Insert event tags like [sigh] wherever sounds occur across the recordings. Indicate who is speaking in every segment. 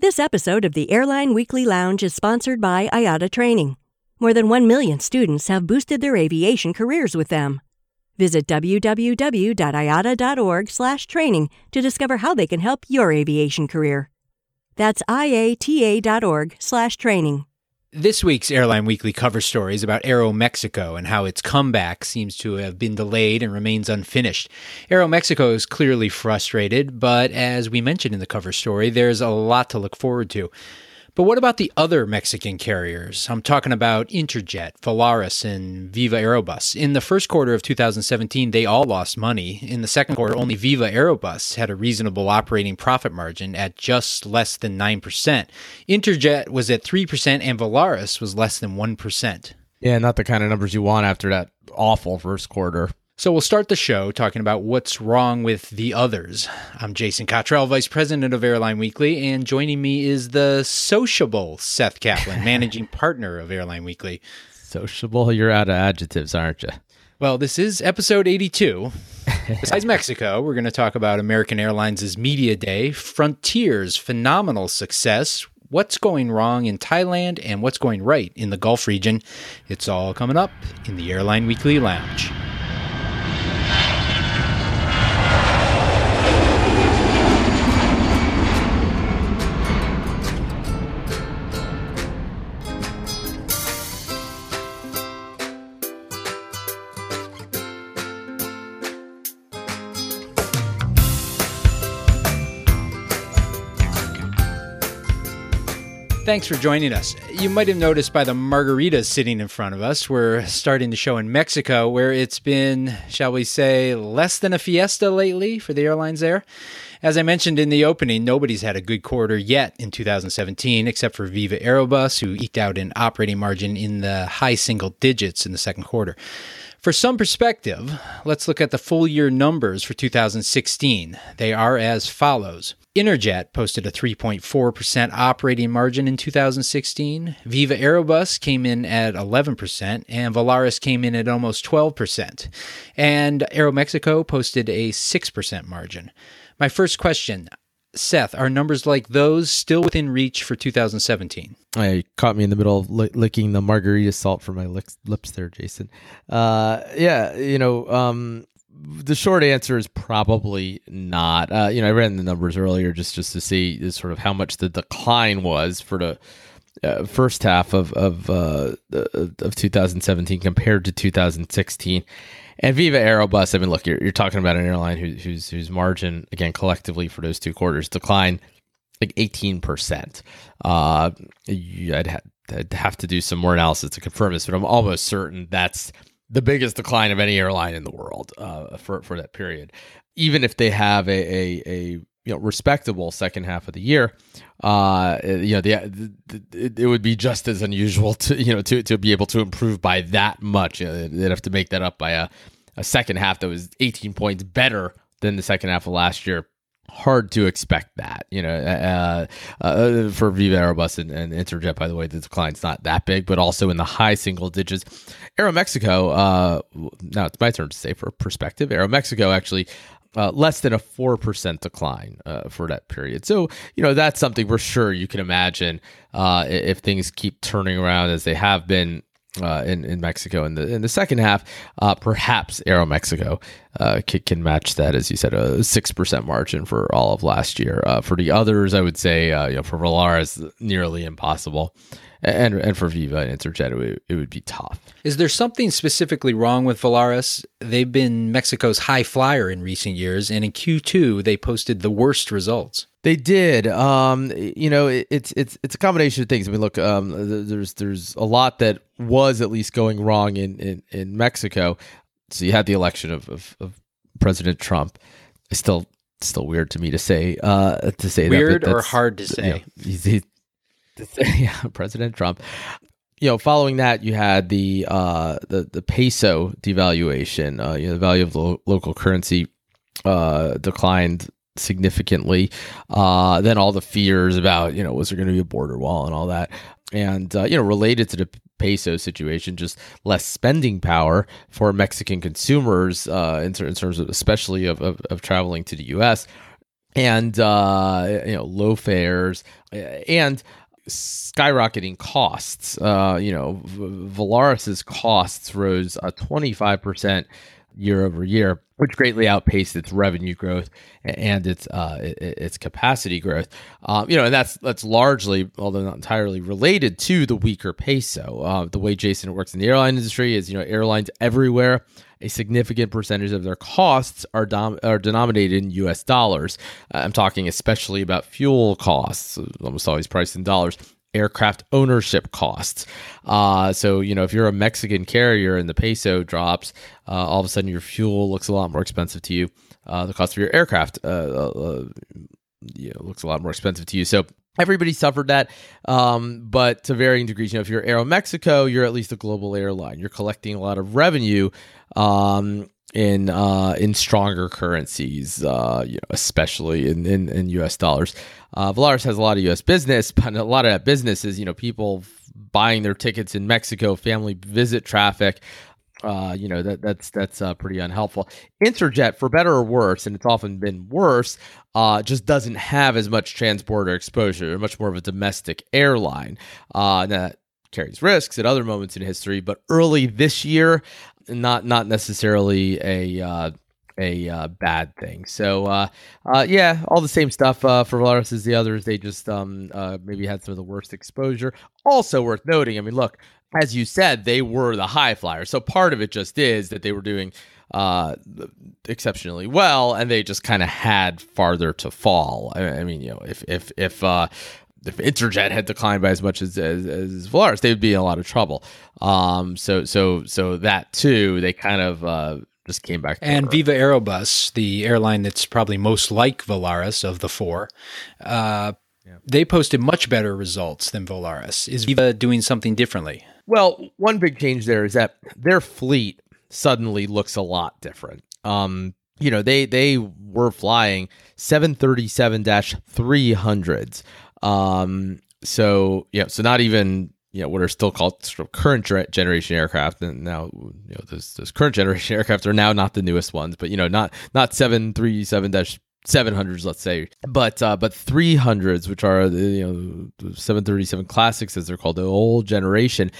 Speaker 1: This episode of the Airline Weekly Lounge is sponsored by IATA Training. More than 1 million students have boosted their aviation careers with them. Visit www.iata.org/training to discover how they can help your aviation career. That's iata.org/training.
Speaker 2: This week's Airline Weekly cover story is about Aeromexico and how its comeback seems to have been delayed and remains unfinished. Aeromexico is clearly frustrated, but as we mentioned in the cover story, there's a lot to look forward to. But what about the other Mexican carriers? I'm talking about Interjet, Volaris, and Viva Aerobus. In the first quarter of 2017, they all lost money. In the second quarter, only Viva Aerobus had a reasonable operating profit margin at just less than 9%. Interjet was at 3%, and Volaris was less than 1%.
Speaker 3: Yeah, not the kind of numbers you want after that awful first quarter.
Speaker 2: So we'll start the show talking about what's wrong with the others. I'm Jason Cottrell, Vice President of Airline Weekly, and joining me is the sociable Seth Kaplan, Managing [laughs] Partner of Airline Weekly.
Speaker 3: Sociable? You're out of adjectives, aren't you?
Speaker 2: Well, this is episode 82. [laughs] Besides Mexico, we're going to talk about American Airlines' Media Day, Frontier's phenomenal success, what's going wrong in Thailand, and what's going right in the Gulf region. It's all coming up in the Airline Weekly Lounge. Thanks for joining us. You might have noticed by the margaritas sitting in front of us, we're starting the show in Mexico, where it's been, shall we say, less than a fiesta lately for the airlines there. As I mentioned in the opening, nobody's had a good quarter yet in 2017, except for Viva Aerobus, who eked out an operating margin in the high single digits in the second quarter. For some perspective, let's look at the full year numbers for 2016. They are as follows. Interjet posted a 3.4% operating margin in 2016. Viva Aerobus came in at 11%, and Volaris came in at almost 12%. And Aeromexico posted a 6% margin. My first question Seth, are numbers like those still within reach for 2017?
Speaker 3: I caught me in the middle of li- licking the margarita salt from my lips, lips there, Jason. Uh, yeah, you know, um, the short answer is probably not. Uh, you know, I ran the numbers earlier just just to see sort of how much the decline was for the uh, first half of of uh, of 2017 compared to 2016. And Viva Aerobus, I mean, look, you're, you're talking about an airline who, whose whose margin again collectively for those two quarters declined like 18 percent. Uh, I'd, ha- I'd have to do some more analysis to confirm this, but I'm almost certain that's the biggest decline of any airline in the world uh, for for that period. Even if they have a, a, a you know respectable second half of the year, uh, you know the, the, it would be just as unusual to you know to to be able to improve by that much. You know, they'd have to make that up by a a second half that was 18 points better than the second half of last year hard to expect that. You know, uh, uh, for Viva Aerobus and, and, Interjet, by the way, the decline's not that big, but also in the high single digits. Aeromexico, uh, now it's my turn to say for perspective, Aeromexico actually. Uh, less than a 4% decline uh, for that period. So, you know, that's something we're sure you can imagine uh, if things keep turning around as they have been uh, in in Mexico in the in the second half. Uh, perhaps Aeromexico uh, can, match that, as you said, a six percent margin for all of last year. Uh, for the others, I would say, uh, you know, for Volaris, nearly impossible. And and for Viva and Interjet, it would, it would be tough.
Speaker 2: Is there something specifically wrong with Volaris? They've been Mexico's high flyer in recent years, and in Q2 they posted the worst results.
Speaker 3: They did. Um, you know, it, it's it's it's a combination of things. I mean, look, um, there's there's a lot that was at least going wrong in in, in Mexico. So you had the election of, of, of President Trump. It's still still weird to me to say uh, to say
Speaker 2: weird
Speaker 3: that,
Speaker 2: or hard to say.
Speaker 3: You know, he, [laughs] yeah, President Trump. You know, following that, you had the uh, the the peso devaluation. Uh, you know, the value of the lo- local currency uh, declined significantly. Uh, then all the fears about, you know, was there going to be a border wall and all that. And, uh, you know, related to the peso situation, just less spending power for Mexican consumers uh, in, in, terms of, especially of, of, of traveling to the U.S. and uh, you know low fares and skyrocketing costs. Uh, you know, Volaris's costs rose a 25% year over year, which greatly outpaced its revenue growth and its uh, its capacity growth. Um, you know, and that's that's largely, although not entirely, related to the weaker peso. Uh, the way Jason works in the airline industry is, you know, airlines everywhere a significant percentage of their costs are, dom- are denominated in US dollars. Uh, I'm talking especially about fuel costs, almost always priced in dollars. Aircraft ownership costs. Uh, so, you know, if you're a Mexican carrier and the peso drops, uh, all of a sudden your fuel looks a lot more expensive to you. Uh, the cost of your aircraft uh, uh, you know, looks a lot more expensive to you. So, everybody suffered that um, but to varying degrees you know if you're aeromexico you're at least a global airline you're collecting a lot of revenue um, in uh, in stronger currencies uh, you know, especially in, in, in us dollars uh, Volaris has a lot of us business [laughs] but a lot of that business is you know people buying their tickets in mexico family visit traffic uh, you know that that's that's uh, pretty unhelpful. Interjet, for better or worse, and it's often been worse, uh, just doesn't have as much transborder exposure. They're much more of a domestic airline uh, that carries risks at other moments in history, but early this year, not not necessarily a uh, a uh, bad thing. So uh, uh, yeah, all the same stuff uh, for Volaris as the others. They just um, uh, maybe had some of the worst exposure. Also worth noting. I mean, look, as you said, they were the high flyers. So part of it just is that they were doing uh, exceptionally well, and they just kind of had farther to fall. I, I, mean, you know, if if if uh, if Interjet had declined by as much as as, as Volaris, they would be in a lot of trouble. Um, so so so that too, they kind of uh, just came back.
Speaker 2: And Viva Aerobus, the airline that's probably most like Volaris of the four, uh, yeah. they posted much better results than Volaris. Is Viva doing something differently?
Speaker 3: Well, one big change there is that their fleet suddenly looks a lot different. Um, you know, they they were flying 737-300s. Um, so yeah, so not even you know what are still called sort of current generation aircraft, and now you know those, those current [laughs] generation aircraft are now not the newest ones, but you know not not seven three seven dash 700s let's say but uh but 300s which are the you know 737 classics as they're called the old generation.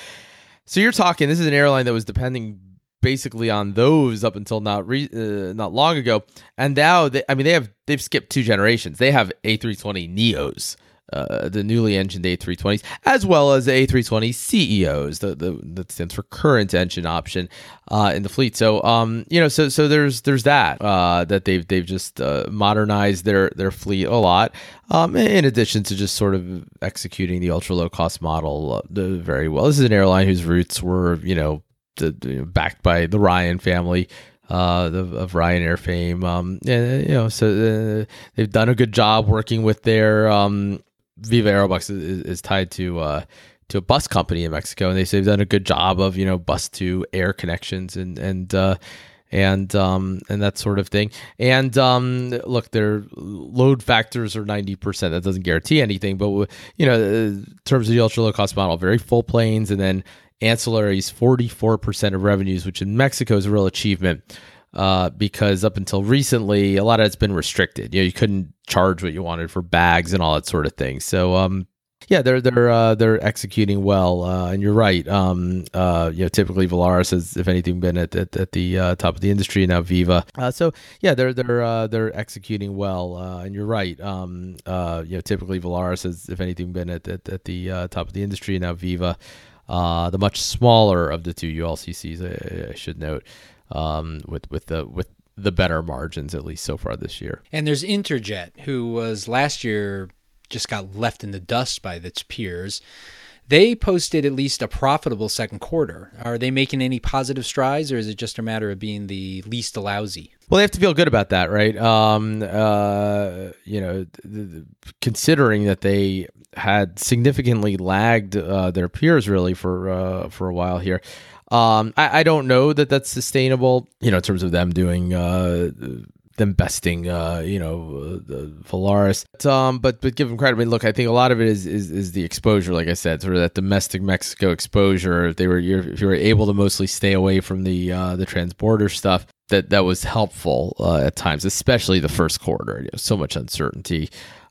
Speaker 3: So you're talking this is an airline that was depending basically on those up until not re- uh, not long ago and now they, i mean they have they've skipped two generations. They have a320 neos uh, the newly engined A320s, as well as the A320 CEOs, the, the that stands for current engine option uh, in the fleet. So, um, you know, so so there's there's that uh, that they've they've just uh, modernized their their fleet a lot. Um, in addition to just sort of executing the ultra low cost model uh, very well. This is an airline whose roots were, you know, the, the, backed by the Ryan family. Uh, of, of Ryanair fame. Um, and, you know, so they've done a good job working with their um, Viva Aerobus is, is tied to uh, to a bus company in Mexico, and they say they've done a good job of you know bus to air connections and and uh, and um, and that sort of thing. And um, look, their load factors are ninety percent. That doesn't guarantee anything, but you know, in terms of the ultra low cost model, very full planes, and then ancillaries, forty four percent of revenues, which in Mexico is a real achievement uh, because up until recently, a lot of it's been restricted. You know, you couldn't charge what you wanted for bags and all that sort of thing. So, um, yeah, they're they're uh, they're executing well, uh, and you're right. Um, uh, you know, typically Volaris has, if anything, been at at, at the uh, top of the industry. Now Viva, uh, so yeah, they're they're uh, they're executing well, and you're right. Um, you know, typically Volaris has, if anything, been at at, at the top of the industry. Now Viva, the much smaller of the two ULCCs, I, I should note um, with with the with the better margins at least so far this year.
Speaker 2: And there's Interjet, who was last year just got left in the dust by its peers. They posted at least a profitable second quarter. Are they making any positive strides, or is it just a matter of being the least lousy?
Speaker 3: Well, they have to feel good about that, right? Um, uh, you know, th- th- considering that they had significantly lagged uh, their peers really for uh, for a while here. Um, I, I don't know that that's sustainable, you know, in terms of them doing, uh, them besting, uh, you know, the Volaris. But, um, but but give them credit. I mean, look, I think a lot of it is is, is the exposure, like I said, sort of that domestic Mexico exposure. If they were, if you were able to mostly stay away from the uh, the transborder stuff, that that was helpful uh, at times, especially the first quarter. You know, so much uncertainty,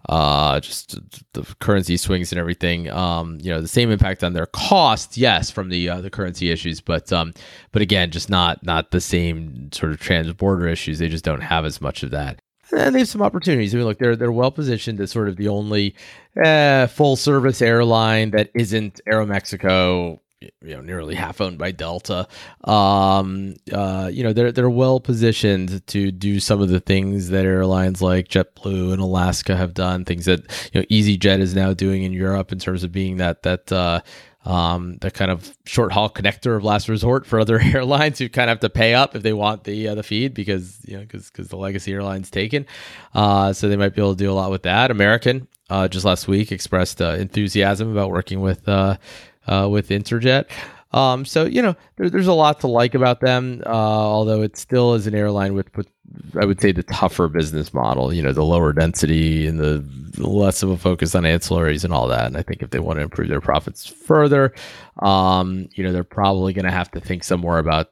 Speaker 3: uh, just the currency swings and everything. Um, you know, the same impact on their cost, yes, from the uh, the currency issues, but um, but again, just not not the same sort of trans border issues. They just don't have as much of that. And they have some opportunities. I mean, look, they're they're well positioned as sort of the only uh, full service airline that isn't Aeromexico you know nearly [laughs] half owned by Delta. Um, uh, you know they're they're well positioned to do some of the things that airlines like JetBlue and Alaska have done. Things that you know EasyJet is now doing in Europe in terms of being that that. Uh, um, the kind of short haul connector of last resort for other [laughs] airlines who kind of have to pay up if they want the uh, the feed because you know because because the legacy airline's taken. Uh, so they might be able to do a lot with that. American uh, just last week expressed uh, enthusiasm about working with uh, with Interjet. Um, so you know, there, there's a lot to like about them. Uh, although it still is an airline with, with, I would say, the tougher business model. You know, the lower density and the less of a focus on ancillaries and all that. And I think if they want to improve their profits further, um, you know, they're probably going to have to think some more about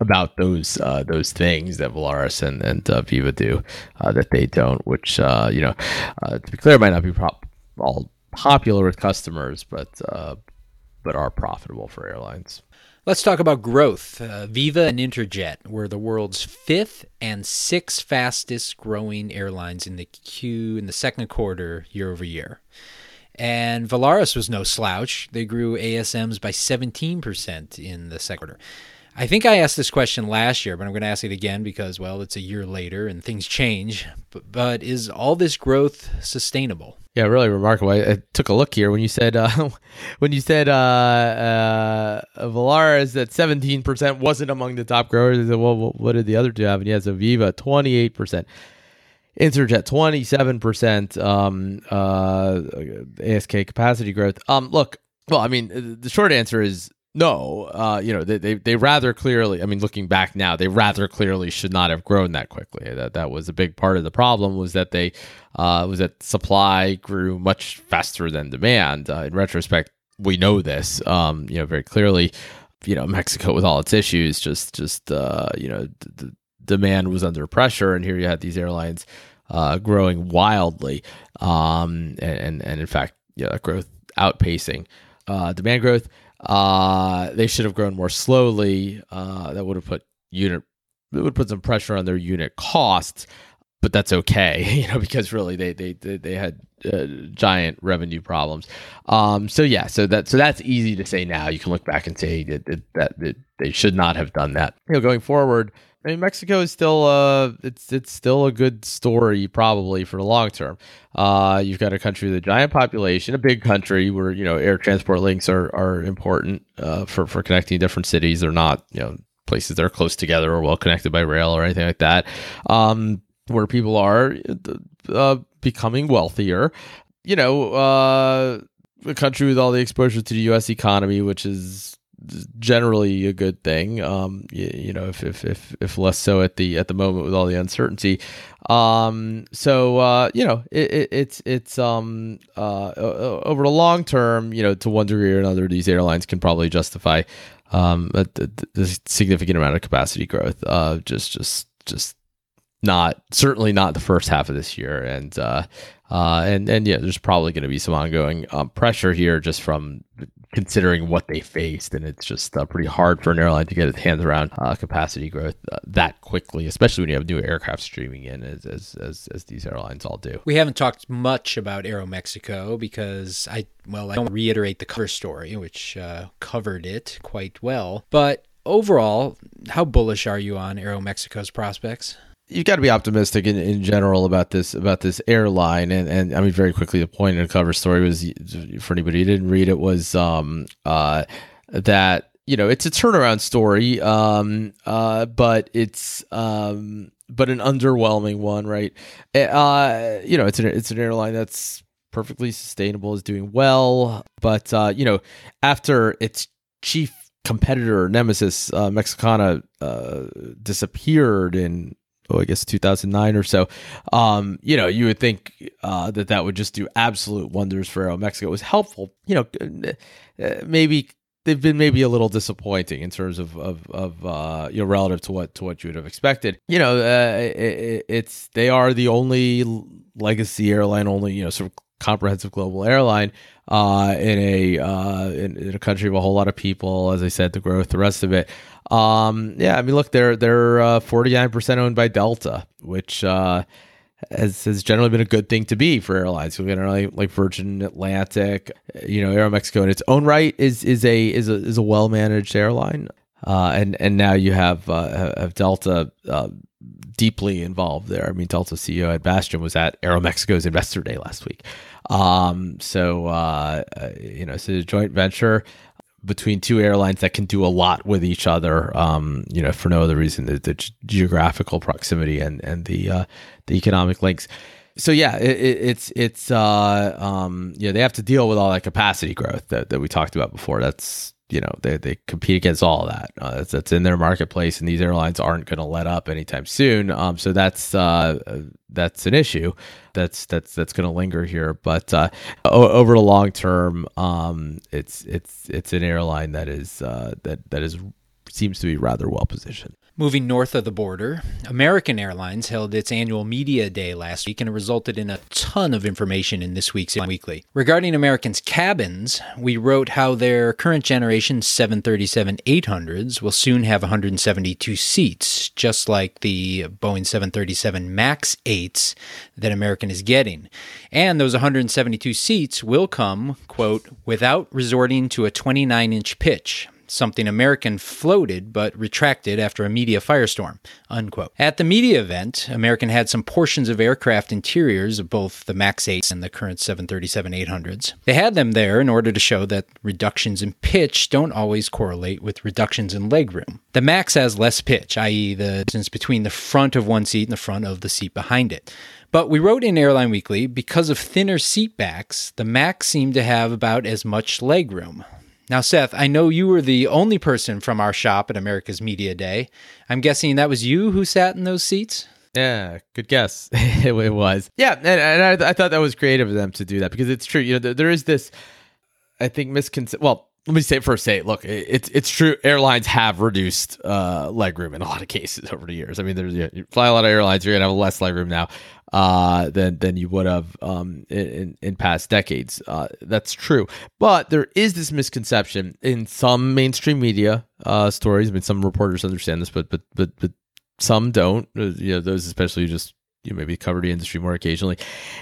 Speaker 3: about those uh, those things that Volaris and, and uh, Viva do uh, that they don't. Which uh, you know, uh, to be clear, might not be prop- all popular with customers, but but are profitable for airlines.
Speaker 2: Let's talk about growth. Uh, Viva and Interjet were the world's fifth and sixth fastest growing airlines in the Q in the second quarter year over year. And Volaris was no slouch. They grew ASMs by 17% in the second quarter. I think I asked this question last year, but I'm going to ask it again because, well, it's a year later and things change. But, but is all this growth sustainable?
Speaker 3: Yeah, really remarkable. I, I, took a look here when you said uh, [laughs] when you said uh, uh, Volaris that seventeen percent wasn't among the top growers. Said, well, what did the other two have? And yes, Aviva twenty eight percent, Interjet twenty seven percent, um, uh, ASK capacity growth. Um, look, well, I mean, the short answer is no, uh, you know, they, they, they rather clearly. I mean, looking back now, they rather clearly should not have grown that quickly. That that was a big part of the problem was that they uh, was that supply grew much faster than demand. Uh, in retrospect, we know this, um, you know, very clearly. You know, Mexico with all its issues, just just uh, you know, the demand was under pressure, and here you had these airlines uh, growing wildly, um, and, and and in fact, yeah, growth outpacing uh, demand growth. Uh, they should have grown more slowly. Uh, that would have put unit it would put some pressure on their unit costs, but that's okay, [laughs] you know, because really they they they, had uh, giant revenue problems. Um, so yeah, so that so that's easy to say now. You can look back and say that that, that, that they should not have done that. You know, going forward I mean, Mexico is still uh, it's it's still a good story probably for the long term. Uh, you've got a country with a giant population, a big country where you know air transport links are are important uh, for for connecting different cities. They're not you know places that are close together or well connected by rail or anything like that. Um, where people are uh, becoming wealthier, you know, uh, a country with all the exposure to the U.S. economy, which is generally a good thing. Um, you, you, know, if, if, if, if less so at the, at the moment with all the uncertainty. Um, so, uh, you know, it, it, it's, it's, um, uh, over the long term, you know, to one degree or another, these airlines can probably justify, um, a, a, a significant amount of capacity growth. Uh, just, just, just not, certainly not the first half of this year. And, uh, uh, and and yeah, there's probably going to be some ongoing um, pressure here just from considering what they faced, and it's just uh, pretty hard for an airline to get its hands around uh, capacity growth uh, that quickly, especially when you have new aircraft streaming in, as, as as as these airlines all do.
Speaker 2: We haven't talked much about Aeromexico because I well I don't reiterate the cover story, which uh, covered it quite well, but overall, how bullish are you on Aeromexico's prospects?
Speaker 3: You've got to be optimistic in, in general about this about this airline. And, and I mean very quickly the point in the cover story was for anybody who didn't read it was um uh that you know it's a turnaround story um uh but it's um but an underwhelming one right? Eh, uh you know it's an it's an airline that's perfectly sustainable is doing well but uh you know after its chief competitor nemesis uh, Mexicana uh, disappeared in oh, I guess 2009 or so. Um, you know, you would think uh, that that would just do absolute wonders for Aeromexico. It was helpful, you know, uh, maybe they've been maybe a little disappointing in terms of of, of uh, you know relative to what to what you would have expected. You know, uh, it, it's they are the only legacy airline, only you know sort of comprehensive global airline uh, in a uh, in, in, a country of a whole lot of people. As I said, the growth, the rest of it. Um, yeah, I mean, look, they're they're uh, forty nine percent owned by Delta, which uh, has, has generally been a good thing to be for airlines. So generally, like Virgin Atlantic, you know, Aeromexico in its own right is is a is a is a well managed airline, uh, and and now you have uh, have Delta uh, deeply involved there. I mean, Delta CEO Ed Bastian was at Aeromexico's Investor Day last week. Um, so uh, uh, you know, it's a joint venture between two airlines that can do a lot with each other. Um, you know, for no other reason the, the geographical proximity and and the uh, the economic links. So yeah, it, it, it's it's uh, um, yeah they have to deal with all that capacity growth that, that we talked about before. That's you know they, they compete against all that. Uh, that's, that's, in their marketplace, and these airlines aren't going to let up anytime soon. Um, so that's uh, that's an issue that's that's that's going to linger here. But uh, over the long term, um, it's it's it's an airline that is uh, that that is seems to be rather well positioned.
Speaker 2: Moving north of the border, American Airlines held its annual media day last week and it resulted in a ton of information in this week's weekly. Regarding American's cabins, we wrote how their current generation 737 800s will soon have 172 seats, just like the Boeing 737 MAX 8s that American is getting. And those 172 seats will come, quote, without resorting to a 29 inch pitch something American floated but retracted after a media firestorm. Unquote. At the media event, American had some portions of aircraft interiors of both the MAX 8s and the current 737 800s. They had them there in order to show that reductions in pitch don't always correlate with reductions in legroom. The MAX has less pitch, i.e., the distance between the front of one seat and the front of the seat behind it. But we wrote in Airline Weekly because of thinner seat backs, the MAX seemed to have about as much legroom. Now, Seth, I know you were the only person from our shop at America's Media Day. I'm guessing that was you who sat in those seats?
Speaker 3: Yeah, good guess. [laughs] it, was. Yeah, and, and I, I, thought that was creative of them to do that because it's true. You know, there, there is this, I think, misconception. Well, let me say first say look it's it's true. Airlines have reduced uh legroom in a lot of cases [laughs] over the years. I mean there's you fly a lot of airlines you're gonna have less legroom now uh than than you would have um in in past decades. Uh that's true. But there is this misconception in some mainstream media uh stories. I mean some reporters understand this but but but but some don't. Uh, you know those especially just you maybe cover the industry more occasionally,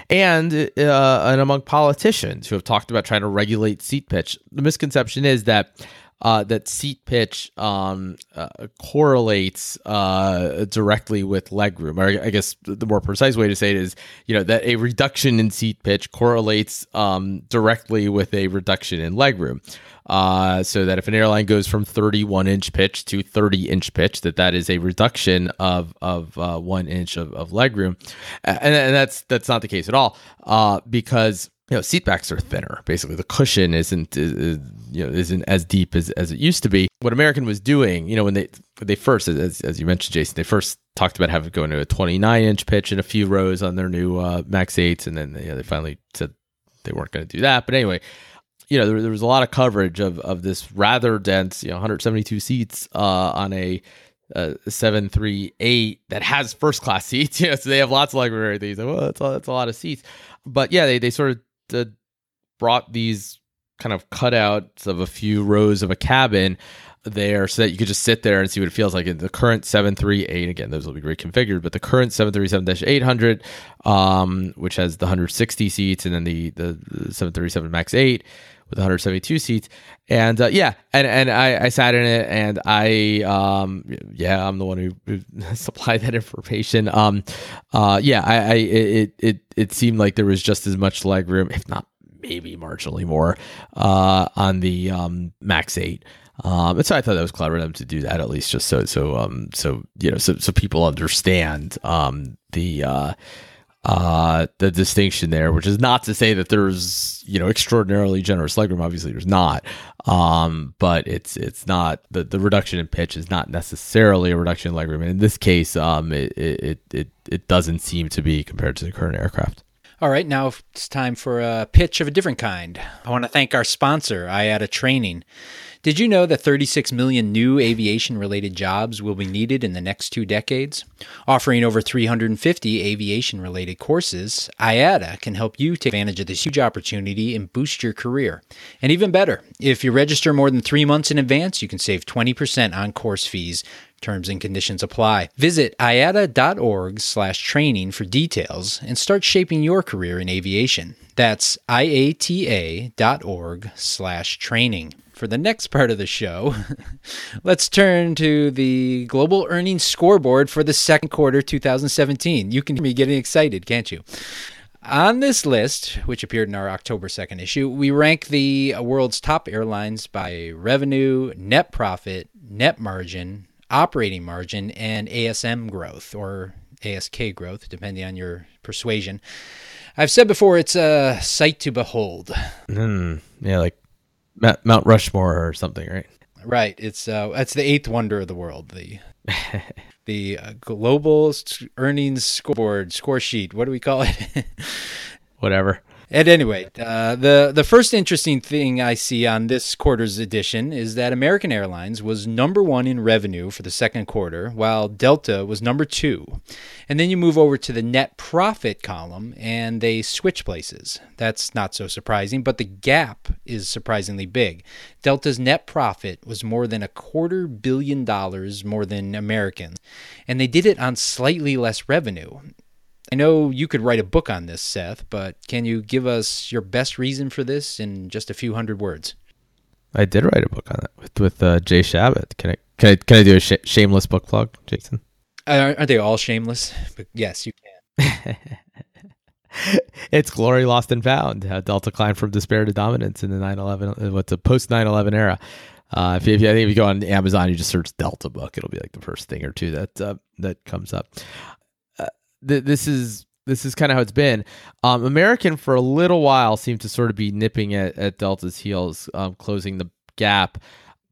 Speaker 3: and uh, and among politicians who have talked about trying to regulate seat pitch. The misconception is that uh, that seat pitch um, uh, correlates uh, directly with legroom. Or I guess the more precise way to say it is, you know, that a reduction in seat pitch correlates um, directly with a reduction in legroom. Uh, so that if an airline goes from 31 inch pitch to 30 inch pitch, that that is a reduction of of uh, one inch of, of legroom, and, and that's that's not the case at all, uh, because you know seatbacks are thinner. Basically, the cushion isn't is, you know isn't as deep as, as it used to be. What American was doing, you know, when they they first, as, as you mentioned, Jason, they first talked about having going to a 29 inch pitch in a few rows on their new uh, Max 8s, and then you know, they finally said they weren't going to do that. But anyway, you know, there, there, was a lot of coverage of, of this rather dense, you know, 172 seats uh, on a, a 738 that has first class seats. [laughs] You know, so they have lots of like things. Like, well, that's a, that's a lot of seats. But yeah, they, they sort of uh, brought these kind of cutouts of a few rows of a cabin there so that you could just sit there and see what it feels like. In the current 738, again, those will be reconfigured, but the current 737-800, um, which has the 160 seats, and then the the 737 Max 8 with 172 seats. And uh, yeah, and and I, I sat in it, and I um yeah, I'm the one who, who [laughs] supplied that information. Um, uh, yeah, I, I it it it seemed like there was just as much leg room, if not maybe marginally more, uh, on the um Max 8. Um, and so I thought that was clever of them to do that at least, just so so um so you know so so people understand um the uh uh the distinction there, which is not to say that there's you know extraordinarily generous legroom. Obviously, there's not. Um, but it's it's not the the reduction in pitch is not necessarily a reduction in legroom. And in this case, um, it it it it doesn't seem to be compared to the current aircraft.
Speaker 2: All right, now it's time for a pitch of a different kind. I want to thank our sponsor, IATA Training. Did you know that 36 million new aviation related jobs will be needed in the next two decades? Offering over 350 aviation related courses, IATA can help you take advantage of this huge opportunity and boost your career. And even better, if you register more than three months in advance, you can save 20% on course fees. Terms and conditions apply. Visit iata.org slash training for details and start shaping your career in aviation. That's iata.org slash training for the next part of the show, [laughs] let's turn to the global earnings scoreboard for the second quarter 2017. You can hear me getting excited, can't you? On this list, which appeared in our October 2nd issue, we rank the world's top airlines by revenue, net profit, net margin, operating margin, and ASM growth or ASK growth, depending on your persuasion. I've said before, it's a sight to behold.
Speaker 3: Mm, yeah, like Mount Rushmore or something, right?
Speaker 2: Right. It's uh, it's the eighth wonder of the world. The [laughs] the uh, global earnings scoreboard score sheet. What do we call it? [laughs]
Speaker 3: Whatever.
Speaker 2: At any rate, uh, the the first interesting thing I see on this quarter's edition is that American Airlines was number one in revenue for the second quarter, while Delta was number two. And then you move over to the net profit column, and they switch places. That's not so surprising, but the gap is surprisingly big. Delta's net profit was more than a quarter billion dollars more than Americans, and they did it on slightly less revenue. I know you could write a book on this, Seth, but can you give us your best reason for this in just a few hundred words?
Speaker 3: I did write a book on it with with uh, Jay Shabat. Can I can I can I do a sh- shameless book plug, Jason?
Speaker 2: Uh, are they all shameless? But yes, you can. [laughs]
Speaker 3: it's glory lost and found. Uh, Delta climbed from despair to dominance in the 9/11, uh, what's a post 9/11 era. Uh, if, you, if, you, I think if you go on Amazon, you just search Delta book, it'll be like the first thing or two that uh, that comes up th- this is this is kind of how it's been. Um, American for a little while seemed to sort of be nipping at, at Delta's heels, um, closing the gap.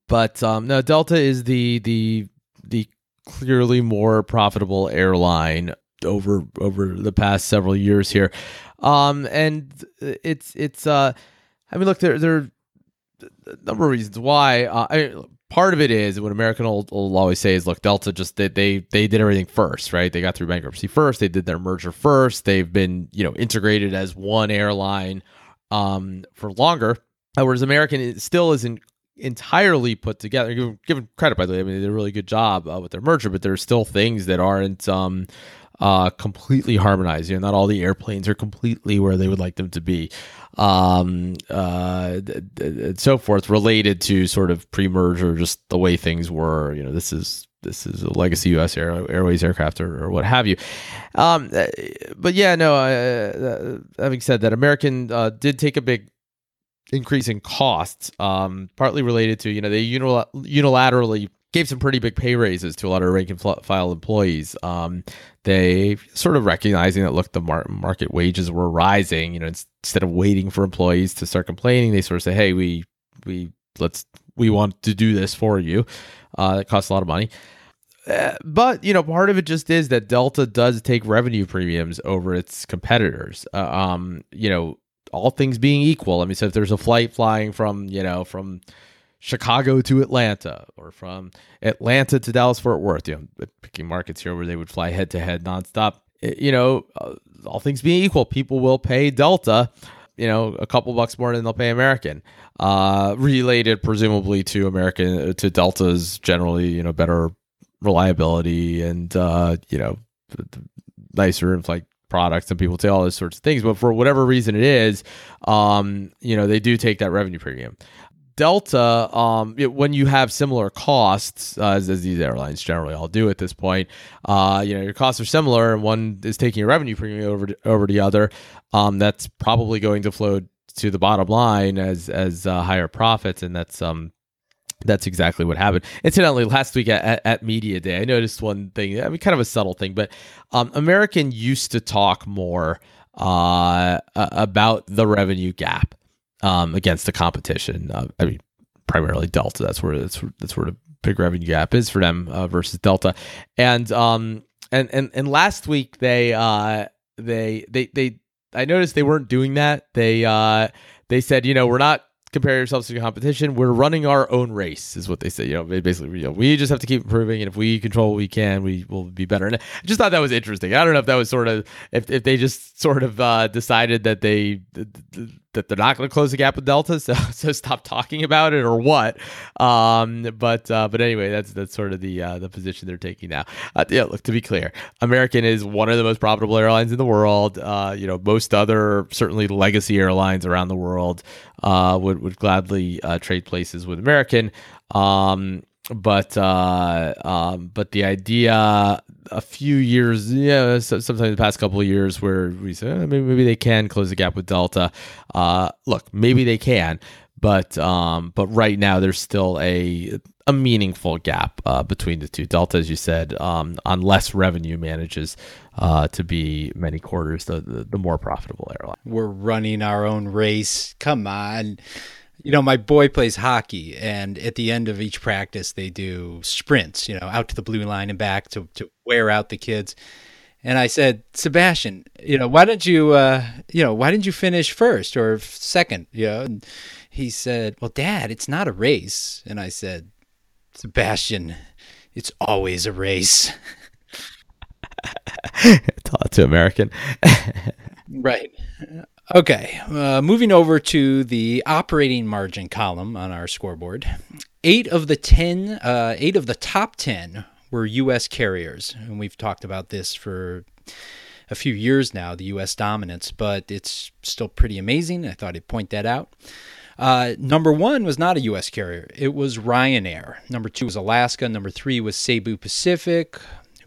Speaker 3: But um, no, Delta is the the the clearly more profitable airline over over the past several years here. Um, and it's it's uh, I mean, look, there there are a number of reasons why. Uh, I, part of it is what American will, will always say is, look, Delta just they, they they did everything first, right? They got through bankruptcy first. They did their merger first. They've been you know integrated as one airline um, for longer. Whereas American still isn't entirely put together. Given, credit, by the way, I mean they did a really good job uh, with their merger, but there's still things that aren't um, uh, completely harmonized. You know, not all the airplanes are completely where they would like them to be, um, uh, and so forth. Related to sort of pre-merger, just the way things were. You know, this is this is a legacy U.S. Air, Airways aircraft or, or, what have you. Um, but yeah, no. Uh, having said that, American uh, did take a big increase in costs, um, partly related to you know they unilaterally gave some pretty big pay raises to a lot of rank and file employees. Um, they sort of recognizing that look, the mar- market wages were rising. You know, instead of waiting for employees to start complaining, they sort of say, "Hey, we we let's we want to do this for you." Uh, it costs a lot of money. Uh, but you know, part of it just is that Delta does take revenue premiums over its competitors. Uh, um, you know, all things being equal. I mean, so if there's a flight flying from you know from Chicago to Atlanta or from Atlanta to Dallas Fort Worth, you know, picking markets here where they would fly head to head nonstop. You know, uh, all things being equal, people will pay Delta, you know, a couple bucks more than they'll pay American. Uh, related presumably to American to Delta's generally, you know, better reliability and uh, you know, nicer and like products and people say all those sorts of things. But for whatever reason it is, um, you know, they do take that revenue premium. Delta, um, it, when you have similar costs, uh, as, as, these airlines generally all do at this point, uh, you know your costs are similar, and one is taking a revenue premium over to, over the other. Um, that's probably going to flow to the bottom line as as uh, higher profits, and that's um that's exactly what happened. Incidentally, last week at, at, Media Day, I noticed one thing. I mean, kind of a subtle thing, but um, American used to talk more uh, about the revenue gap um, against the competition. Uh, I mean, primarily Delta. That's where that's that's where the big revenue gap is for them uh, versus Delta. And um and and and last week they uh they they they I noticed they weren't doing that. They uh, they said, you know, we're not compare yourselves to the competition. We're running our own race, is what they say. You know, basically, you know, we just have to keep improving, and if we control what we can, we will be better. And I just thought that was interesting. I don't know if that was sort of if if they just sort of uh, decided that they that they're not going to close the gap with Delta, so [laughs] so stop talking about it or what. Um, but uh, but anyway, that's that's sort of the uh, the position they're taking now. Uh, yeah, look to be clear, American is one of the most profitable airlines in the world. Uh, you know, most other certainly legacy airlines around the world uh, would would gladly uh, trade places with American. Um, but uh, um, but the idea a few years, yeah, sometimes the past couple of years where we say oh, maybe, maybe they can close the gap with Delta. Uh, look, maybe they can, but um, but right now there's still a a meaningful gap uh, between the two. Delta, as you said, um, on less revenue manages uh, to be many quarters the, the the more profitable airline.
Speaker 2: We're running our own race. Come on. You know, my boy plays hockey, and at the end of each practice, they do sprints, you know, out to the blue line and back to, to wear out the kids. And I said, Sebastian, you know, why don't you, uh, you know, why didn't you finish first or second? You know, and he said, well, Dad, it's not a race. And I said, Sebastian, it's always a race.
Speaker 3: Taught to American. [laughs]
Speaker 2: right. Okay, uh, moving over to the operating margin column on our scoreboard. Eight of the ten, uh, eight of the top ten were U.S. carriers, and we've talked about this for a few years now, the U.S. dominance, but it's still pretty amazing. I thought I'd point that out. Uh, number one was not a U.S. carrier; it was Ryanair. Number two was Alaska. Number three was Cebu Pacific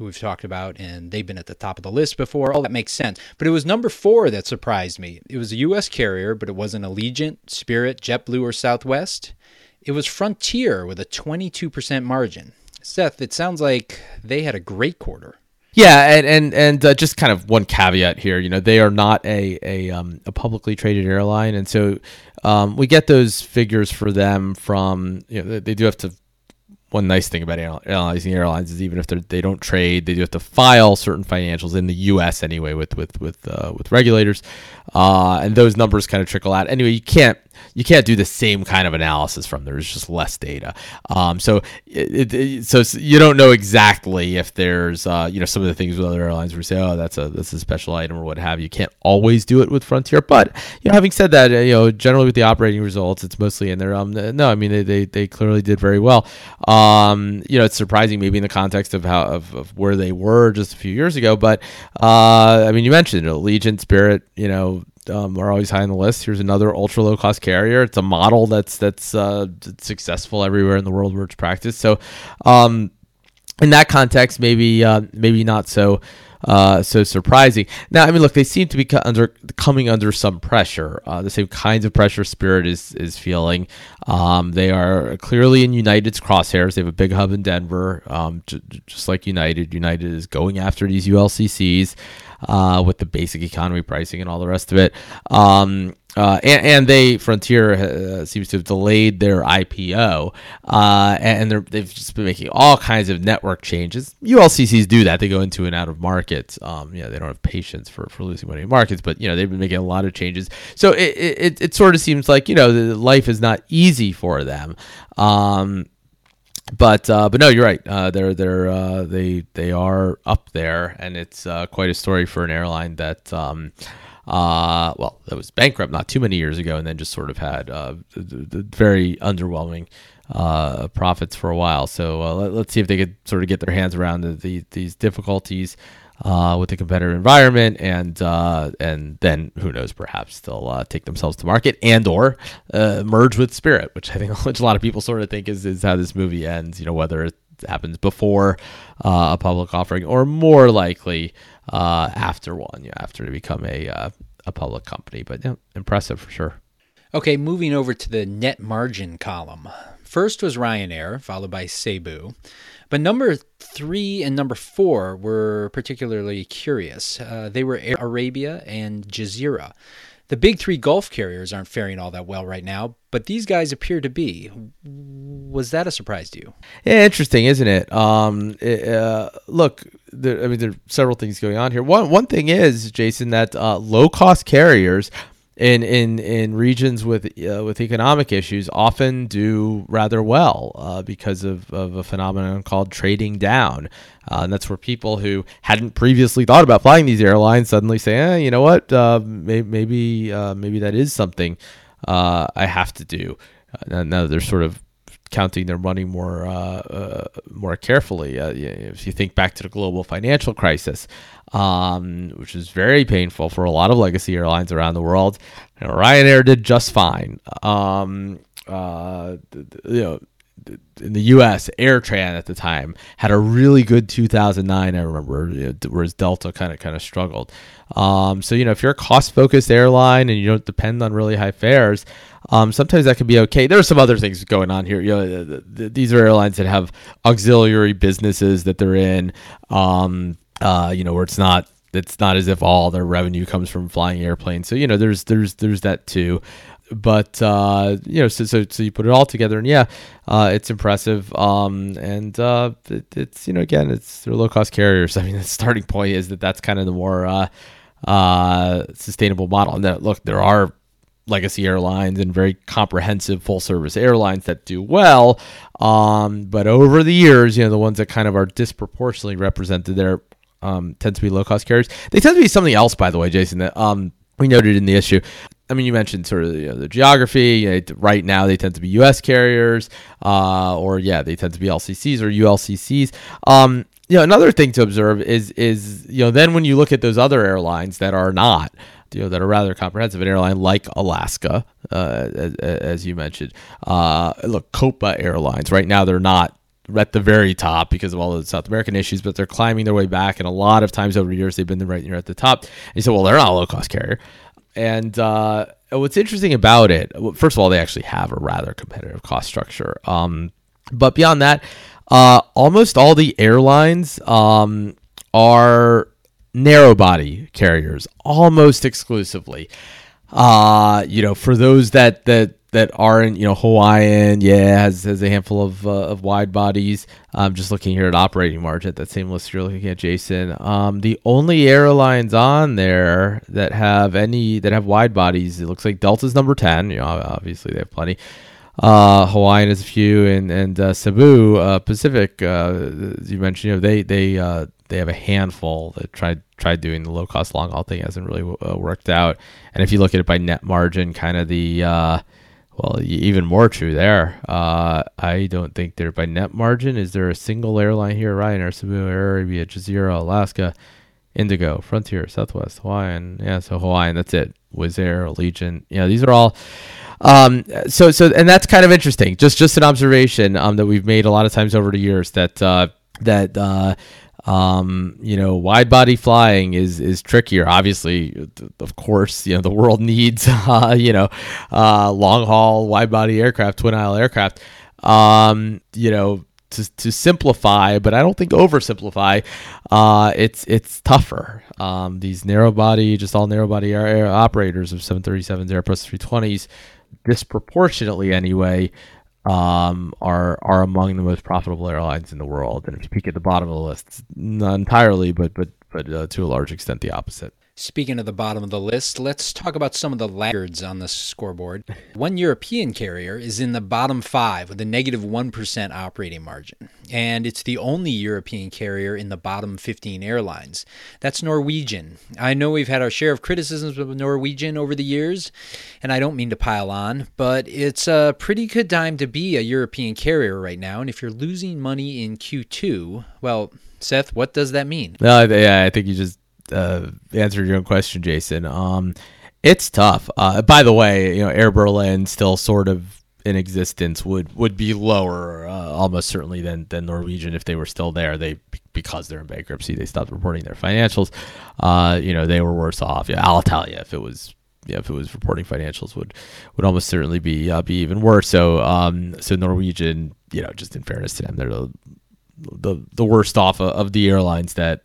Speaker 2: who we've talked about, and they've been at the top of the list before. All that makes sense. But it was number four that surprised me. It was a U.S. carrier, but it wasn't Allegiant, Spirit, JetBlue, or Southwest. It was Frontier with a 22% margin. Seth, it sounds like they had a great quarter.
Speaker 3: Yeah, and and and uh, just kind of one caveat here. You know, they are not a a, um, a publicly traded airline, and so um, we get those figures for them from. You know, they do have to one nice thing about analyzing airlines is even if they don't trade, they do have to file certain financials in the U.S. anyway with with with uh, with regulators, uh, and those numbers kind of trickle out. Anyway, you can't you can't do the same kind of analysis from there. There's just less data. Um, so it, it, so you don't know exactly if there's uh, you know some of the things with other airlines where you say oh that's a that's a special item or what have you. You can't always do it with Frontier, but you know having said that, uh, you know generally with the operating results, it's mostly in there. Um, no, I mean they, they, they clearly did very well. Um, you know it's surprising maybe in the context of how of, of where they were just a few years ago, but uh, I mean you mentioned Allegiant, Spirit, you know um, are always high on the list. Here's another ultra low cost carrier. It's a model that's that's uh, successful everywhere in the world where it's practiced. So, um, in that context, maybe uh, maybe not so uh, so surprising. Now, I mean, look, they seem to be under coming under some pressure. Uh, the same kinds of pressure Spirit is is feeling. Um, they are clearly in United's crosshairs. They have a big hub in Denver, um, j- just like United. United is going after these ULCCs uh, with the basic economy pricing and all the rest of it. Um, uh, and, and, they Frontier uh, seems to have delayed their IPO, uh, and they've just been making all kinds of network changes. ULCCs do that; they go into and out of markets. Um, know, they don't have patience for, for losing money in markets, but you know they've been making a lot of changes. So it it, it sort of seems like you know life is not easy for them. Um, but uh, but no, you're right. Uh, they're they're uh, they they are up there, and it's uh, quite a story for an airline that. Um, uh, well, that was bankrupt not too many years ago, and then just sort of had uh, very underwhelming uh, profits for a while. So uh, let, us see if they could sort of get their hands around the, the, these difficulties uh, with the competitive environment, and uh, and then who knows, perhaps they'll take themselves to market and or merge with Spirit, which I think [laughs] which a lot of people sort of think is is how this movie ends. You know, whether it happens before a public offering or more likely uh, after one, yeah, after to become a uh, a public company. But yeah, impressive for sure.
Speaker 2: Okay, moving over to the net margin column. First was Ryanair, followed by Cebu. But number three and number four were particularly curious. Uh, they were Air Arabia and Jazeera. The big three Gulf carriers aren't faring all that well right now, but these guys appear to be. Was that a surprise to you?
Speaker 3: Yeah, interesting, isn't it? Um, it, uh, look, there, I mean, there are several things going on here. One one thing is, Jason, that uh, low cost carriers in in in regions with uh, with economic issues often do rather well uh, because of, of a phenomenon called trading down, uh, and that's where people who hadn't previously thought about flying these airlines suddenly say, eh, you know what, uh, maybe maybe, uh, maybe that is something uh, I have to do. now, now they're sort of counting their money more uh, uh, more carefully. Uh, if you think back to the global financial crisis, um, which is very painful for a lot of legacy airlines around the world, Ryanair did just fine. Um, uh, you know. In the U.S., AirTran at the time had a really good 2009. I remember, whereas Delta kind of kind of struggled. Um, so you know, if you're a cost-focused airline and you don't depend on really high fares, um, sometimes that can be okay. There are some other things going on here. You know, the, the, these are airlines that have auxiliary businesses that they're in. Um, uh, you know, where it's not it's not as if all their revenue comes from flying airplanes. So you know, there's there's there's that too. But uh, you know, so, so so you put it all together, and yeah, uh, it's impressive. Um, and uh, it, it's you know, again, it's they're low cost carriers. [laughs] I mean, the starting point is that that's kind of the more uh, uh, sustainable model. And that look, there are legacy airlines and very comprehensive full service airlines that do well. Um, but over the years, you know, the ones that kind of are disproportionately represented there um, tend to be low cost carriers. They tend to be something else, by the way, Jason, that um, we noted in the issue. I mean, you mentioned sort of you know, the geography. You know, right now, they tend to be U.S. carriers, uh, or yeah, they tend to be LCCs or ULCCs. Um, you know, another thing to observe is is you know then when you look at those other airlines that are not you know that are rather comprehensive. An airline like Alaska, uh, as, as, you mentioned, uh, look, Copa Airlines. Right now, they're not at the very top because of all the South American issues, but they're climbing their way back. And a lot of times over the years, they've been right near at the top. And you say, well, they're not a low cost carrier. And uh, what's interesting about it, first of all, they actually have a rather competitive cost structure. Um, but beyond that, uh, almost all the airlines um, are narrow body carriers almost exclusively. Uh, you know, for those that that that aren't, you know, Hawaiian, yeah, has, has a handful of, uh, of wide bodies. I'm just looking here at operating margin, that same list you're looking at, Jason. Um, the only airlines on there that have any that have wide bodies, it looks like Delta's number 10. You know, obviously they have plenty. Uh, Hawaiian is a few, and and uh, Cebu uh, Pacific, uh, you mentioned, you know, they they uh, they have a handful that tried tried doing the low cost long haul thing hasn't really uh, worked out. And if you look at it by net margin, kind of the well, even more true there. I don't think they're by net margin. Is there a single airline here? Ryanair, Cebu, Air Arabia, Jazeera, Alaska, Indigo, Frontier, Southwest, Hawaiian. Yeah, so Hawaiian. That's it. Wizz Air, Allegiant. Yeah, these are all. Um, so so and that's kind of interesting. Just just an observation um, that we've made a lot of times over the years that uh, that uh, um, you know, wide body flying is is trickier. Obviously, of course, you know the world [laughs] needs uh, you know uh, long haul wide body aircraft, twin aisle aircraft. Um, you know, to, to simplify, but I don't think oversimplify. Uh, it's it's tougher. Um, these narrow body, just all narrow body air, air operators of 737s, Airbus 320s, disproportionately anyway, um, are are among the most profitable airlines in the world. And if you peek at the bottom of the list, not entirely, but but but uh, to a large extent, the opposite.
Speaker 2: Speaking of the bottom of the list, let's talk about some of the laggards on the scoreboard. [laughs] One European carrier is in the bottom five with a negative 1 operating margin, and it's the only European carrier in the bottom 15 airlines. That's Norwegian. I know we've had our share of criticisms of Norwegian over the years, and I don't mean to pile on, but it's a pretty good time to be a European carrier right now, and if you're losing money in Q2, well, Seth, what does that mean?
Speaker 3: No, yeah, I think you just uh, answered your own question, Jason. Um, it's tough. Uh, by the way, you know, Air Berlin still sort of in existence would would be lower, uh, almost certainly than than Norwegian if they were still there. They because they're in bankruptcy, they stopped reporting their financials. Uh, you know, they were worse off. Yeah, Alitalia, if it was yeah, if it was reporting financials, would would almost certainly be uh, be even worse. So um, so Norwegian, you know, just in fairness to them, they're the the, the worst off of, of the airlines that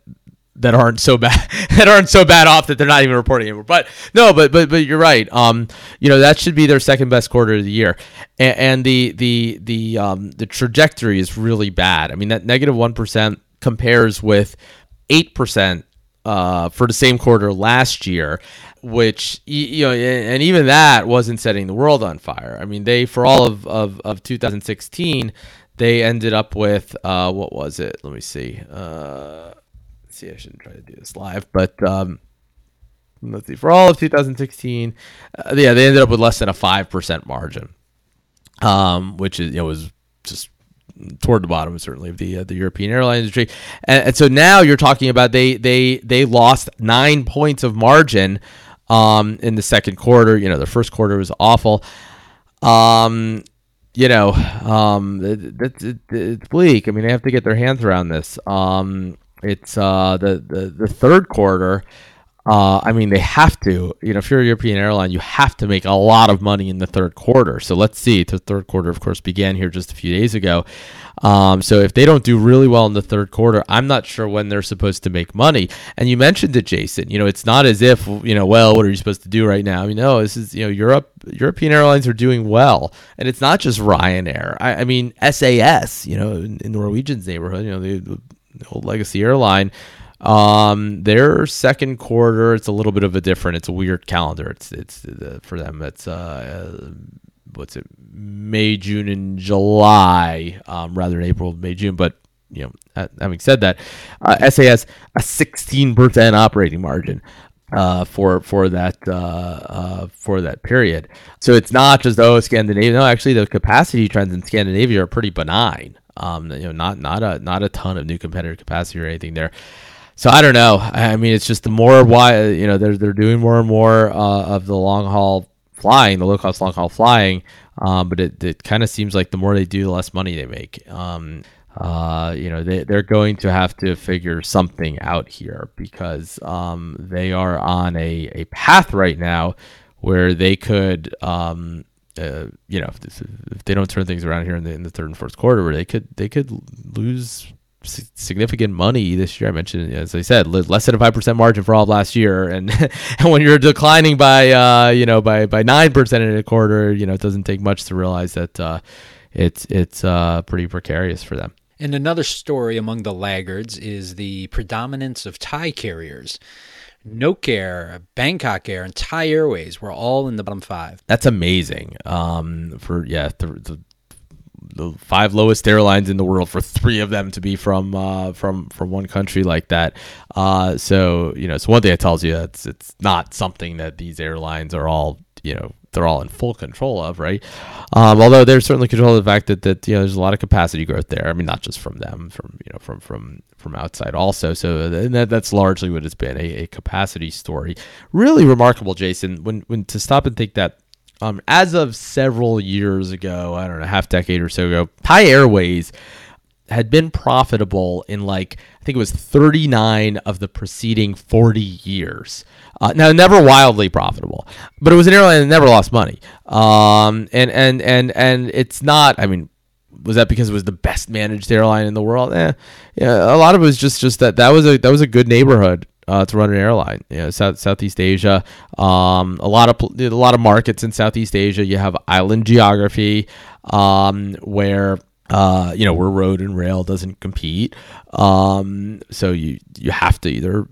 Speaker 3: that aren't so bad [laughs] that aren't so bad off that they're not even reporting anymore. But no, but but but you're right. Um, you know that should be their second best quarter of the year, and, and the the the um the trajectory is really bad. I mean that negative one percent compares with eight percent uh, for the same quarter last year, which you know, and even that wasn't setting the world on fire. I mean, they for all of of, of 2016, they ended up with uh, what was it? Let me see. Uh, see, I shouldn't try to do this live, but um, let's see. For all of 2016, uh, yeah, they ended up with less than a five percent margin, um, which is you know was just toward the bottom certainly of the uh, the European airline industry. And, and, so now you're talking about they they they lost nine points of margin um, in the second quarter. You know, the first quarter was awful. Um, you know, um, it, it, it's bleak. I mean, they have to get their hands around this. Um, it's uh, the, the the third quarter. Uh, I mean, they have to. You know, if you're a European airline, you have to make a lot of money in the third quarter. So let's see. The third quarter, of course, began here just a few days ago. Um, so if they don't do really well in the third quarter, I'm not sure when they're supposed to make money. And you mentioned it, Jason. You know, it's not as if you know, well, what are you supposed to do right now? Mean, no, this is you know, Europe. European airlines are doing well, and it's not just Ryanair. I, I mean, SAS. You know, in, in Norwegian's neighborhood. You know, the old legacy airline um, their second quarter, it's a little bit of a different. It's a weird calendar. It's it's uh, for them. It's uh, what's it? May, June, and July, um, rather than April, May, June. But you know, having said that, uh, SAS a 16% operating margin uh, for for that uh, uh, for that period. So it's not just oh Scandinavia. No, actually, the capacity trends in Scandinavia are pretty benign. Um, you know, not not a not a ton of new competitor capacity or anything there. So I don't know. I mean, it's just the more why you know they're they're doing more and more uh, of the long haul flying, the low cost long haul flying. Um, but it, it kind of seems like the more they do, the less money they make. Um, uh, you know, they, they're going to have to figure something out here because um, they are on a, a path right now where they could, um, uh, you know, if, if, they don't turn things around here in the, in the third and fourth quarter, they could they could lose significant money this year. I mentioned, as I said, less than a five percent margin for all of last year, and [laughs] and when you're declining by uh, you know by by nine percent in a quarter, you know it doesn't take much to realize that uh, it's it's uh, pretty precarious for them.
Speaker 2: And another story among the laggards is the predominance of Thai carriers. Nok Air, Bangkok Air, and Thai Airways were all in the bottom five.
Speaker 3: That's amazing. Um, for yeah, the, the the five lowest airlines in the world for three of them to be from uh, from from one country like that. Uh, so you know, it's one thing that tells you it's it's not something that these airlines are all you know they're all in full control of, right? Um, although they're certainly control of the fact that that you know there's a lot of capacity growth there. I mean, not just from them, from you know from from from outside also. So that, that's largely what it's been a, a capacity story. Really remarkable, Jason. When when to stop and think that um, as of several years ago, I don't know, half decade or so ago, Thai Airways had been profitable in like I think it was 39 of the preceding 40 years. Uh, now, never wildly profitable, but it was an airline that never lost money. Um, and and and and it's not. I mean, was that because it was the best managed airline in the world? Eh, yeah, a lot of it was just just that that was a that was a good neighborhood uh, to run an airline. You know, South, Southeast Asia, um, a lot of a lot of markets in Southeast Asia. You have island geography um, where uh, you know where road and rail doesn't compete. Um, so you you have to either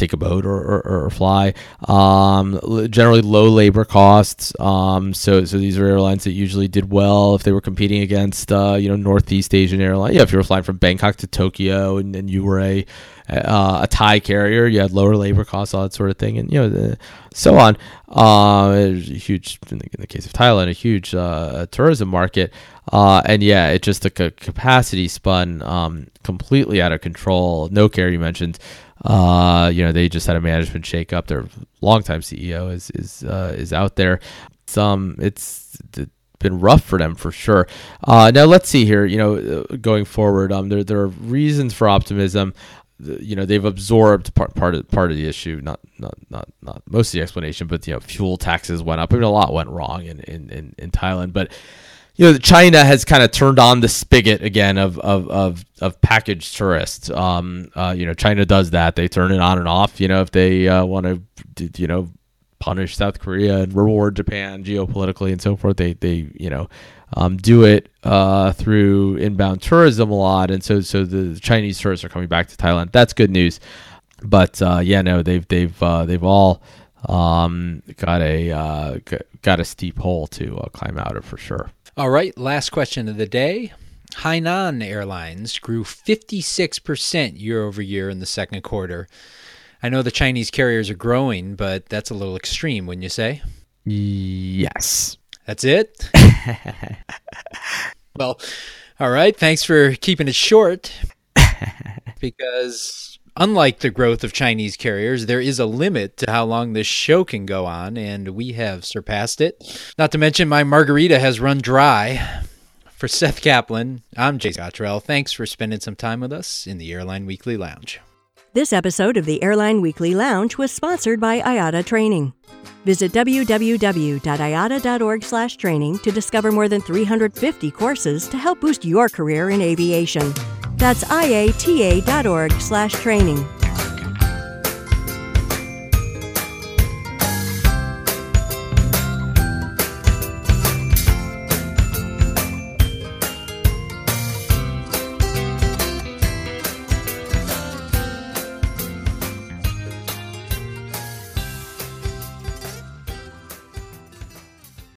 Speaker 3: take a boat or, or, or fly. Um, generally low labor costs. Um, so so these are airlines that usually did well if they were competing against uh, you know Northeast Asian airline. Yeah, if you were flying from Bangkok to Tokyo and, and you were a uh, a Thai carrier, you had lower labor costs, all that sort of thing, and you know the, so on. Uh, huge in the, in the, case of Thailand, a huge uh, tourism market. Uh, and yeah, it just took a capacity spun um, completely out of control. Nok Air you mentioned. Uh, you know, they just had a management shakeup. Their longtime CEO is is uh, is out there. Some it's, it's been rough for them for sure. Uh, now let's see here. You know, uh, going forward, um, there there are reasons for optimism. You know, they've absorbed part part of part of the issue. Not not not not most of the explanation, but you know, fuel taxes went up. I mean, a lot went wrong in in in, in Thailand, but you know, China has kind of turned on the spigot again of of of, of packaged tourists. Um, uh, you know, China does that; they turn it on and off. You know, if they uh, want to, you know, punish South Korea and reward Japan geopolitically and so forth, they they you know, um, do it uh, through inbound tourism a lot, and so so the Chinese tourists are coming back to Thailand. That's good news. But uh, yeah, no, they've they've uh, they've all um, got a uh, got a steep hole to uh, climb out of for sure.
Speaker 2: All right, last question of the day. Hainan Airlines grew 56% year over year in the second quarter. I know the Chinese carriers are growing, but that's a little extreme, wouldn't you say?
Speaker 3: Yes.
Speaker 2: That's it? [laughs] well, all right. Thanks for keeping it short. [laughs] because unlike the growth of Chinese carriers, there is a limit to how long this show can go on, and we have surpassed it. Not to mention, my margarita has run dry. For Seth Kaplan, I'm Jay Cottrell. Thanks for spending some time with us in the Airline Weekly Lounge.
Speaker 1: This episode of the Airline Weekly Lounge was sponsored by IATA Training. Visit www.iata.org/training to discover more than 350 courses to help boost your career in aviation. That's iata.org/training.